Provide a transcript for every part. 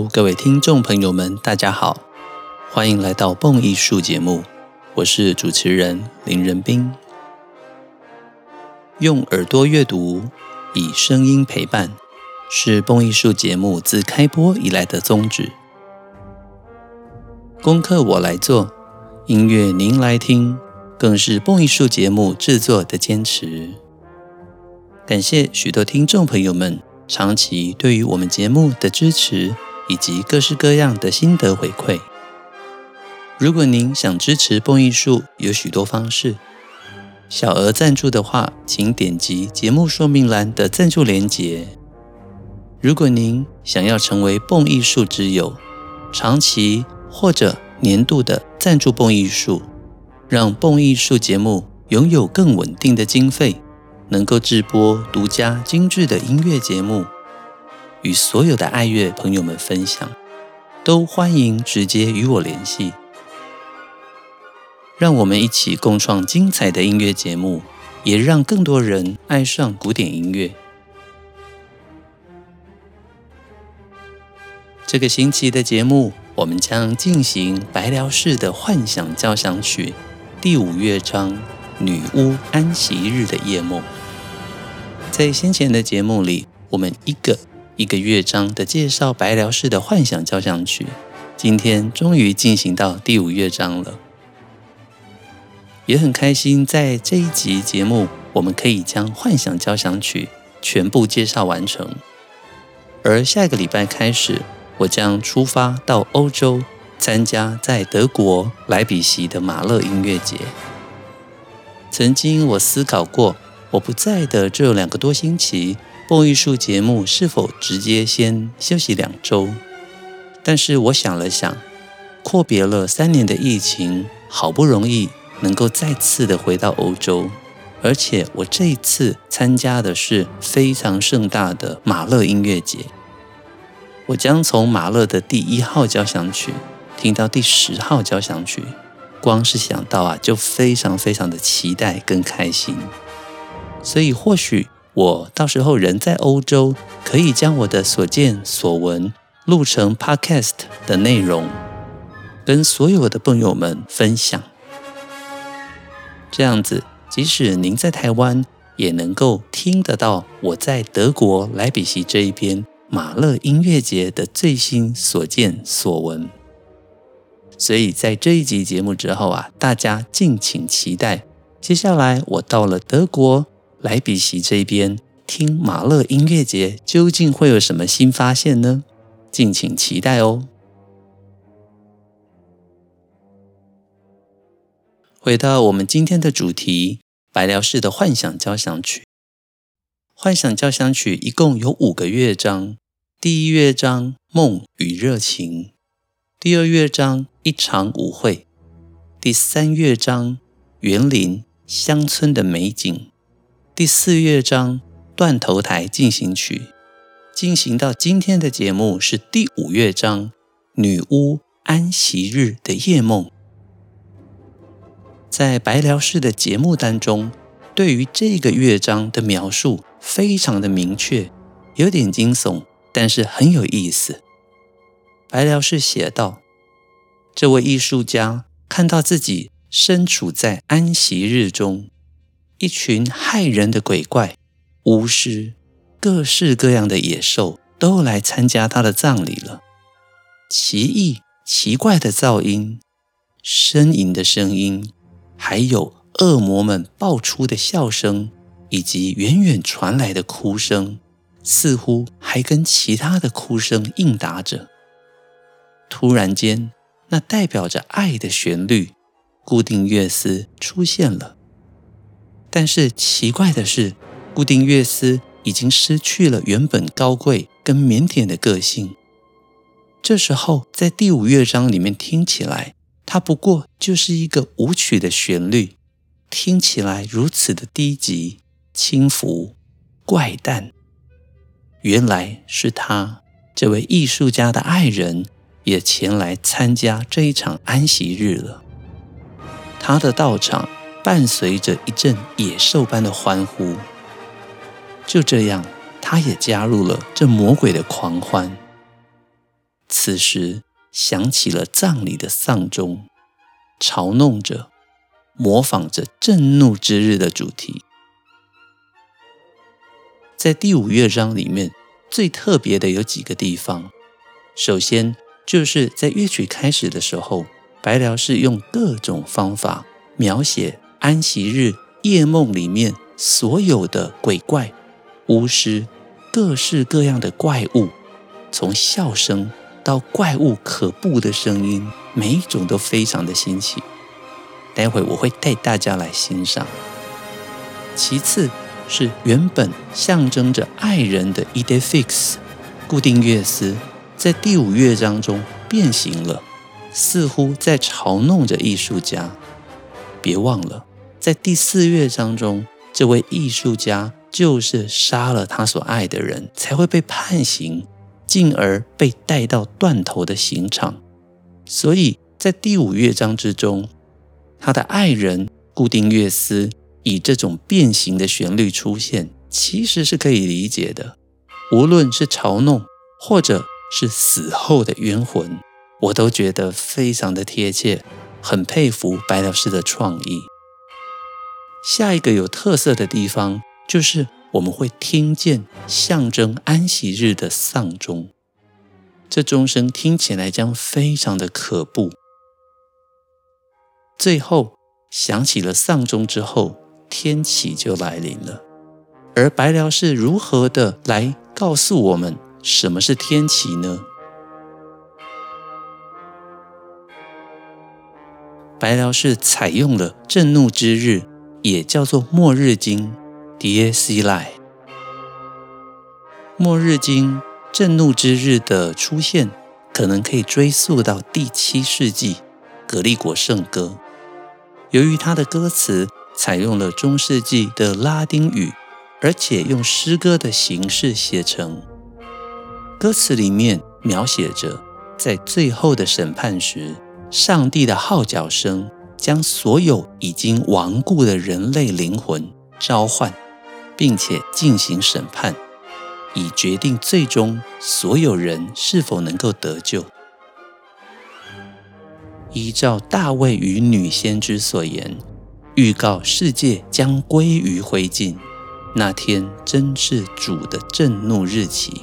各位听众朋友们，大家好，欢迎来到蹦艺术节目，我是主持人林仁斌。用耳朵阅读，以声音陪伴，是蹦艺术节目自开播以来的宗旨。功课我来做，音乐您来听，更是蹦艺术节目制作的坚持。感谢许多听众朋友们。长期对于我们节目的支持，以及各式各样的心得回馈。如果您想支持蹦艺术，有许多方式。小额赞助的话，请点击节目说明栏的赞助链接。如果您想要成为蹦艺术之友，长期或者年度的赞助蹦艺术，让蹦艺术节目拥有更稳定的经费。能够制播独家精致的音乐节目，与所有的爱乐朋友们分享，都欢迎直接与我联系。让我们一起共创精彩的音乐节目，也让更多人爱上古典音乐。这个星期的节目，我们将进行白辽士的幻想交响曲第五乐章《女巫安息日的夜梦》。在先前的节目里，我们一个一个乐章的介绍白辽士的幻想交响曲。今天终于进行到第五乐章了，也很开心，在这一集节目，我们可以将幻想交响曲全部介绍完成。而下一个礼拜开始，我将出发到欧洲，参加在德国莱比锡的马勒音乐节。曾经我思考过。我不在的这两个多星期，蹦艺术节目是否直接先休息两周？但是我想了想，阔别了三年的疫情，好不容易能够再次的回到欧洲，而且我这一次参加的是非常盛大的马勒音乐节，我将从马勒的第一号交响曲听到第十号交响曲，光是想到啊，就非常非常的期待跟开心。所以，或许我到时候人在欧洲，可以将我的所见所闻录成 Podcast 的内容，跟所有的朋友们分享。这样子，即使您在台湾，也能够听得到我在德国莱比锡这一边马勒音乐节的最新所见所闻。所以在这一集节目之后啊，大家敬请期待。接下来，我到了德国。莱比锡这边听马勒音乐节，究竟会有什么新发现呢？敬请期待哦。回到我们今天的主题，白辽士的幻想交响曲。幻想交响曲一共有五个乐章：第一乐章梦与热情，第二乐章一场舞会，第三乐章园林乡村的美景。第四乐章断头台进行曲，进行到今天的节目是第五乐章女巫安息日的夜梦。在白辽士的节目当中，对于这个乐章的描述非常的明确，有点惊悚，但是很有意思。白辽士写道：这位艺术家看到自己身处在安息日中。一群骇人的鬼怪、巫师、各式各样的野兽都来参加他的葬礼了。奇异、奇怪的噪音、呻吟的声音，还有恶魔们爆出的笑声，以及远远传来的哭声，似乎还跟其他的哭声应答着。突然间，那代表着爱的旋律——固定乐思出现了。但是奇怪的是，固定乐思已经失去了原本高贵跟腼腆的个性。这时候，在第五乐章里面听起来，它不过就是一个舞曲的旋律，听起来如此的低级、轻浮、怪诞。原来是他这位艺术家的爱人也前来参加这一场安息日了。他的到场。伴随着一阵野兽般的欢呼，就这样，他也加入了这魔鬼的狂欢。此时响起了葬礼的丧钟，嘲弄着、模仿着震怒之日的主题。在第五乐章里面，最特别的有几个地方。首先，就是在乐曲开始的时候，白辽是用各种方法描写安息日夜梦里面所有的鬼怪、巫师、各式各样的怪物，从笑声到怪物可怖的声音，每一种都非常的新奇。待会我会带大家来欣赏。其次是原本象征着爱人的 idée fixe 固定乐思。在第五乐章中变形了，似乎在嘲弄着艺术家。别忘了，在第四乐章中，这位艺术家就是杀了他所爱的人，才会被判刑，进而被带到断头的刑场。所以在第五乐章之中，他的爱人固定乐思以这种变形的旋律出现，其实是可以理解的。无论是嘲弄，或者是死后的冤魂，我都觉得非常的贴切，很佩服白老师的创意。下一个有特色的地方，就是我们会听见象征安息日的丧钟，这钟声听起来将非常的可怖。最后响起了丧钟之后，天启就来临了，而白辽士如何的来告诉我们？什么是天启呢？白辽士采用了震怒之日，也叫做末日经 Dies Irae。末日经震怒之日的出现，可能可以追溯到第七世纪格利果圣歌。由于它的歌词采用了中世纪的拉丁语，而且用诗歌的形式写成。歌词里面描写着，在最后的审判时，上帝的号角声将所有已经亡故的人类灵魂召唤，并且进行审判，以决定最终所有人是否能够得救。依照大卫与女先知所言，预告世界将归于灰烬，那天真是主的震怒日期。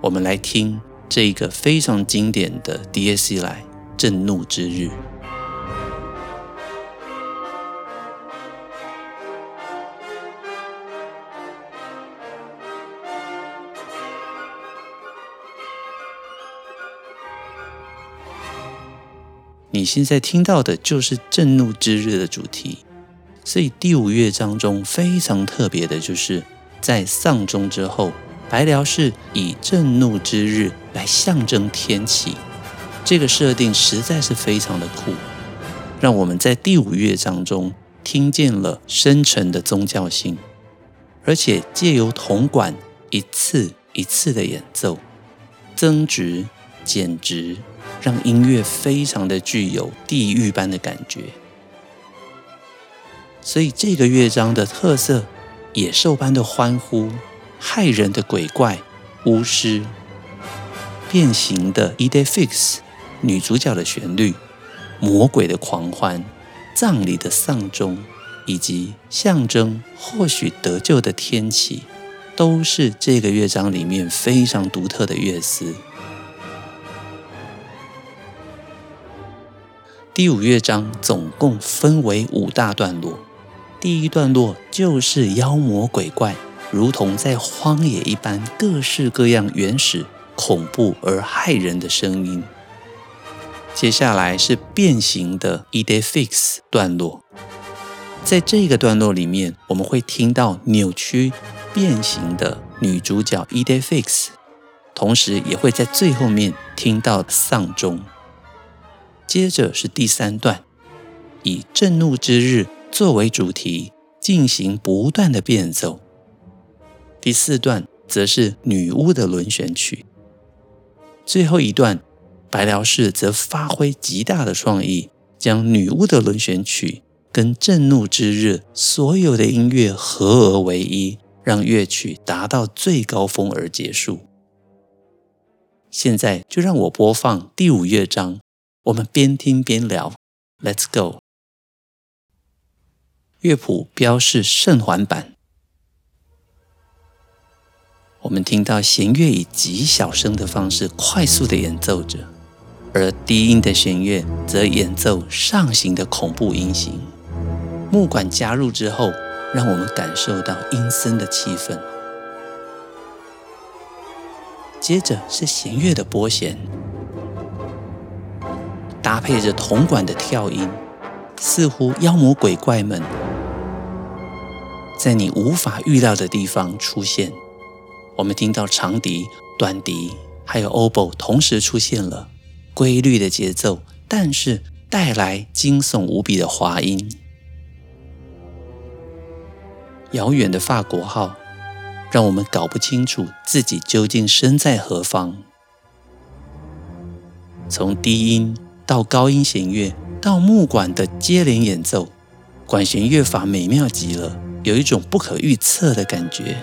我们来听这一个非常经典的 Dies Irae 震怒之日。你现在听到的就是震怒之日的主题，所以第五乐章中非常特别的就是在丧钟之后。白辽是以震怒之日来象征天启，这个设定实在是非常的酷，让我们在第五乐章中听见了深沉的宗教性，而且借由铜管一次一次的演奏，增值减值，让音乐非常的具有地狱般的感觉。所以这个乐章的特色，野兽般的欢呼。骇人的鬼怪、巫师、变形的 idée fixe 女主角的旋律、魔鬼的狂欢、葬礼的丧钟，以及象征或许得救的天启，都是这个乐章里面非常独特的乐思。第五乐章总共分为五大段落，第一段落就是妖魔鬼怪。如同在荒野一般，各式各样原始、恐怖而骇人的声音。接下来是变形的 idée fixe 段落，在这个段落里面，我们会听到扭曲、变形的女主角 idée fixe，同时也会在最后面听到丧钟。接着是第三段，以震怒之日作为主题，进行不断的变奏。第四段则是女巫的轮旋曲，最后一段，白辽士则发挥极大的创意，将女巫的轮旋曲跟震怒之日所有的音乐合而为一，让乐曲达到最高峰而结束。现在就让我播放第五乐章，我们边听边聊。Let's go。乐谱标示圣环版，我们听到弦乐以极小声的方式快速的演奏着，而低音的弦乐则演奏上行的恐怖音型。木管加入之后，让我们感受到阴森的气氛。接着是弦乐的拨弦，搭配着铜管的跳音，似乎妖魔鬼怪们在你无法预料的地方出现。我们听到长笛、短笛还有 oboe 同时出现了，规律的节奏，但是带来惊悚无比的滑音。遥远的法国号。让我们搞不清楚自己究竟身在何方。从低音到高音弦乐，到木管的接连演奏，管弦乐法美妙极了，有一种不可预测的感觉。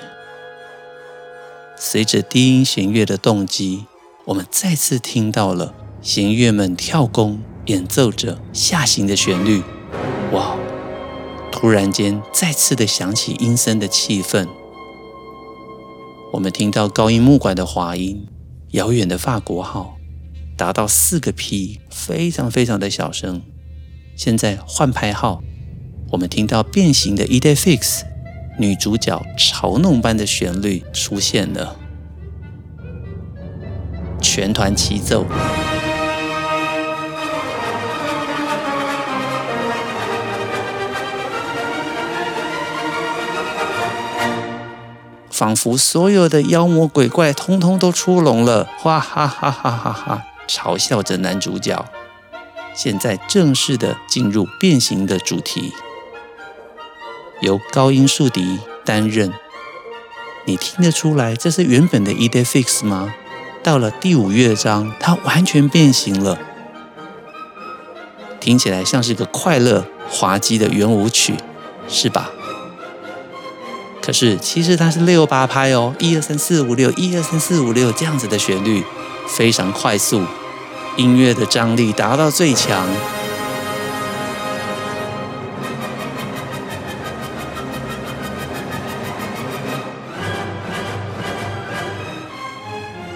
随着低音弦乐的动机，我们再次听到了弦乐们跳弓演奏着下行的旋律。哇！突然间，再次的响起阴森的气氛。我们听到高音木管的滑音，遥远的法国号达到四个 P，非常非常的小声。现在换拍号，我们听到变形的 Idée fixe，女主角嘲弄般的旋律出现了，全团齐奏。仿佛所有的妖魔鬼怪通通都出笼了，哇哈哈哈哈哈！嘲笑着男主角。现在正式的进入变形的主题，由高音竖笛担任。你听得出来这是原本的 Idée fixe 吗？到了第五乐章，它完全变形了，听起来像是个快乐滑稽的圆舞曲，是吧？可是，其实它是六八拍哦，一二三四五六，一二三四五六这样子的旋律，非常快速，音乐的张力达到最强，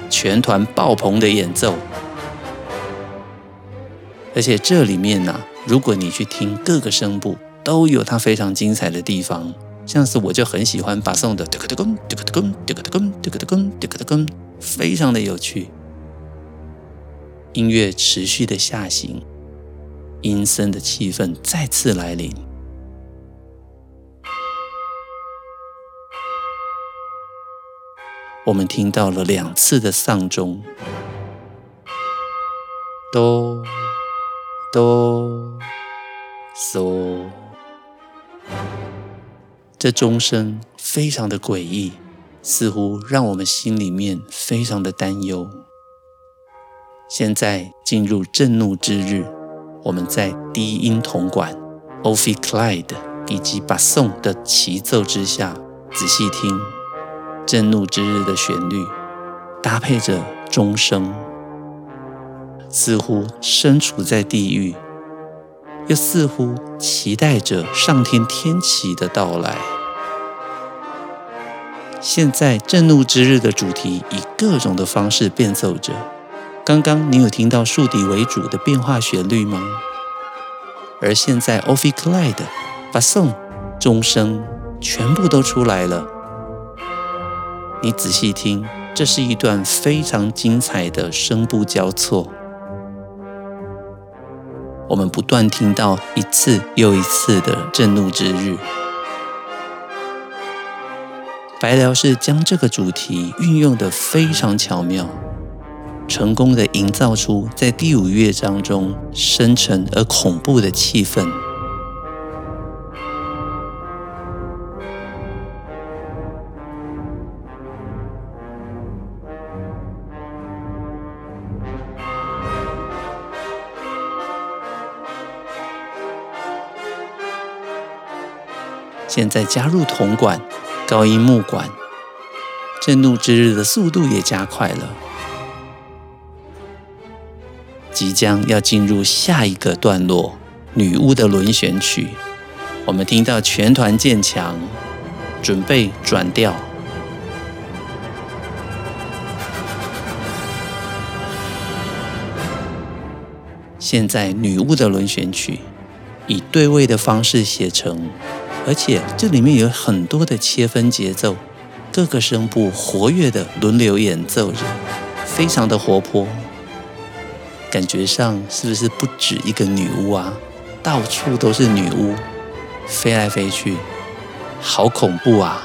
全团爆棚的演奏，而且这里面呢、如果你去听各个声部，都有它非常精彩的地方。像是我就很喜欢巴颂的嘟嘟咚嘟嘟咚嘟嘟咚嘟嘟咚嘟嘟咚，非常的有趣。音乐持续的下行，阴森的气氛再次来临。我们听到了两次的丧钟，哆哆嗦。这钟声非常的诡异，似乎让我们心里面非常的担忧。现在进入震怒之日，我们在低音铜管、Ophicleide 以及巴颂的齐奏之下，仔细听震怒之日的旋律，搭配着钟声，似乎身处在地狱，又似乎期待着上天天启的到来。现在震怒之日的主题以各种的方式变奏着。刚刚你有听到竖笛为主的变化旋律吗？而现在 Ophicleide、巴颂、钟声全部都出来了。你仔细听，这是一段非常精彩的声部交错。我们不断听到一次又一次的震怒之日。白辽是将这个主题运用得非常巧妙，成功的营造出在第五乐章中深沉而恐怖的气氛。现在加入铜管。高音木管，震怒之日的速度也加快了。即将要进入下一个段落——女巫的轮旋曲。我们听到全团渐强，准备转调。现在女巫的轮旋曲以对位的方式写成，而且这里面有很多的切分节奏，各个声部活跃的轮流演奏着，非常的活泼。感觉上是不是不止一个女巫啊？到处都是女巫，飞来飞去，好恐怖啊！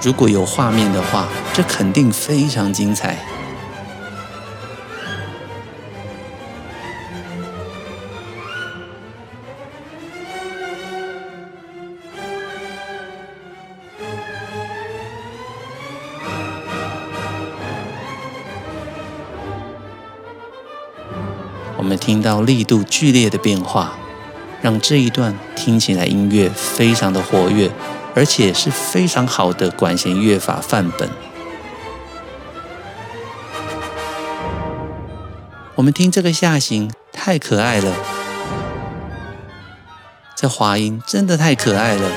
如果有画面的话，这肯定非常精彩。力度剧烈的变化，让这一段听起来音乐非常的活跃，而且是非常好的管弦乐法范本。我们听这个下行太可爱了，这滑音真的太可爱了。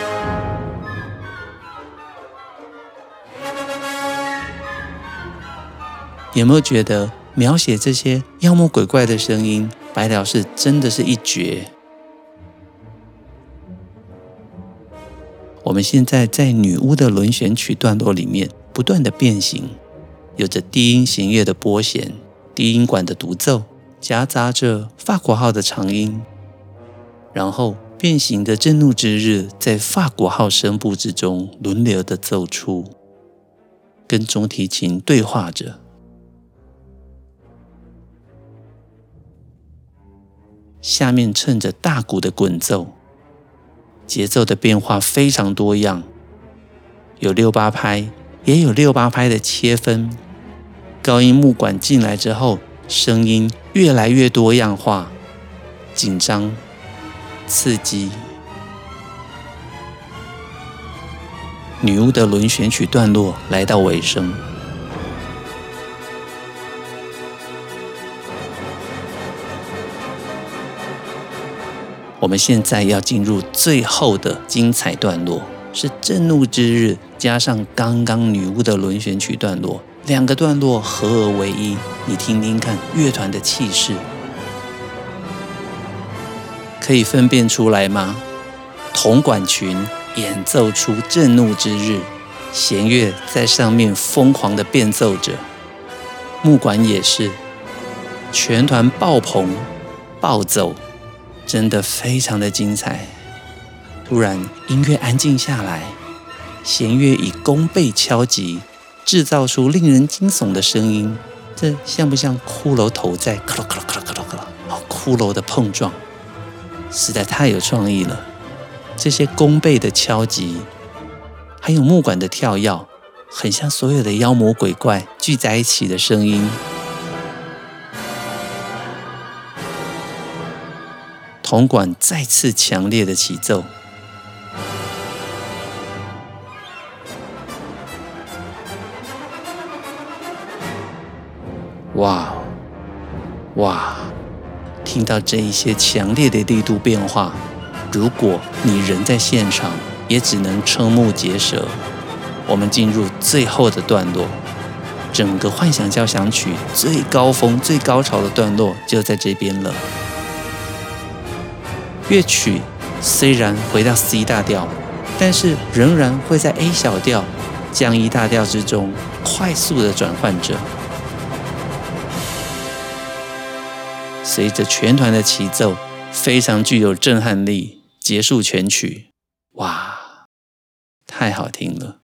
有没有觉得？描写这些妖魔鬼怪的声音，白辽是真的是一绝。我们现在在女巫的轮旋曲段落里面不断的变形，有着低音弦乐的拨弦、低音管的独奏，夹杂着法国号的长音，然后变形的震怒之日在法国号声部之中轮流的奏出，跟中提琴对话着。下面衬着大鼓的滚奏，节奏的变化非常多样，有六八拍，也有六八拍的切分。高音木管进来之后，声音越来越多样化，紧张、刺激。女巫的轮旋曲段落来到尾声。我们现在要进入最后的精彩段落，是震怒之日加上刚刚女巫的轮旋曲段落，两个段落合而为一。你听听看，乐团的气势，可以分辨出来吗？铜管群演奏出震怒之日，弦乐在上面疯狂的变奏着，木管也是，全团爆棚暴走。真的非常的精彩。突然，音乐安静下来，弦乐以弓背敲击，制造出令人惊悚的声音。这像不像骷髅头在“咯咯咯咯咯咯咯”？哦，骷髅的碰撞，实在太有创意了。这些弓背的敲击，还有木管的跳跃，很像所有的妖魔鬼怪聚在一起的声音。铜管再次强烈的起奏，哇哇！听到这一些强烈的力度变化，如果你人在现场，也只能瞠目结舌。我们进入最后的段落，整个幻想交响曲最高峰、最高潮的段落就在这边了。乐曲虽然回到 C 大调，但是仍然会在 A 小调、降 E 大调之中快速的转换着。随着全团的齐奏，非常具有震撼力，结束全曲。哇，太好听了！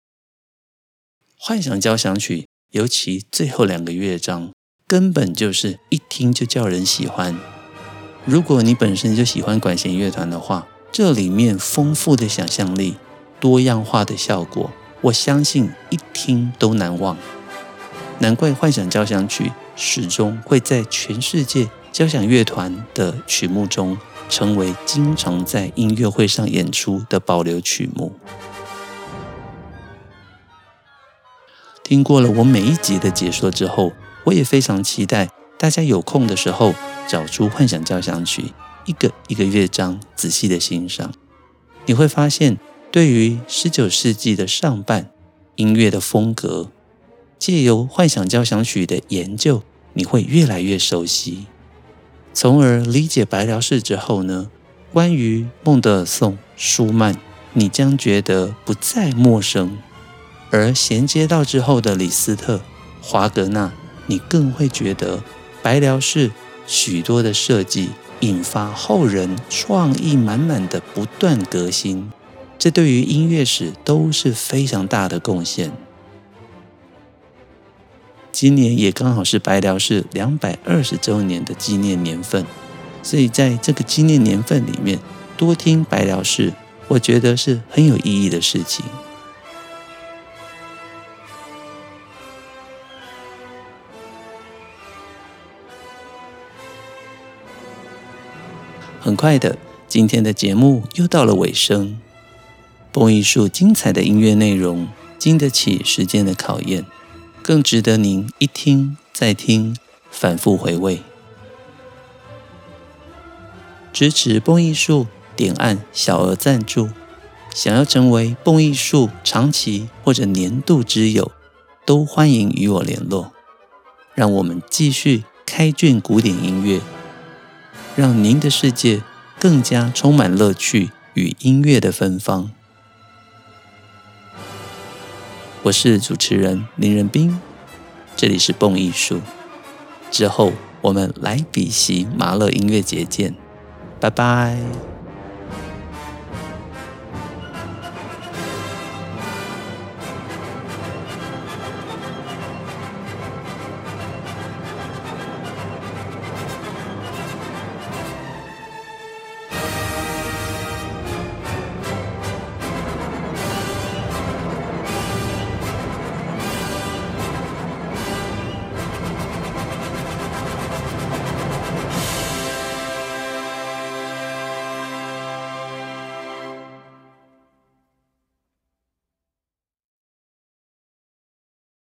幻想交响曲，尤其最后两个乐章，根本就是一听就叫人喜欢。如果你本身就喜欢管弦乐团的话，这里面丰富的想象力、多样化的效果，我相信一听都难忘。难怪幻想交响曲始终会在全世界交响乐团的曲目中，成为经常在音乐会上演出的保留曲目。听过了我每一集的解说之后，我也非常期待。大家有空的时候找出幻想交响曲，一个一个乐章仔细的欣赏，你会发现，对于十九世纪的上半音乐的风格，借由幻想交响曲的研究，你会越来越熟悉，从而理解白辽士之后呢，关于孟德尔颂、舒曼，你将觉得不再陌生；而衔接到之后的李斯特、华格纳，你更会觉得白辽士许多的设计引发后人创意满满的不断革新，这对于音乐史都是非常大的贡献。今年也刚好是白辽士两百二十周年的纪念年份，所以在这个纪念年份里面，多听白辽士，我觉得是很有意义的事情。很快的，今天的节目又到了尾声。蹦艺术精彩的音乐内容，经得起时间的考验。更值得您一听再听，反复回味。支持蹦艺术，点按小额赞助。想要成为蹦艺术长期或者年度之友，都欢迎与我联络。让我们继续开卷古典音乐，让您的世界更加充满乐趣与音乐的芬芳。我是主持人林仁斌，这里是蹦艺术。之后我们来比席麻乐音乐节见，拜拜。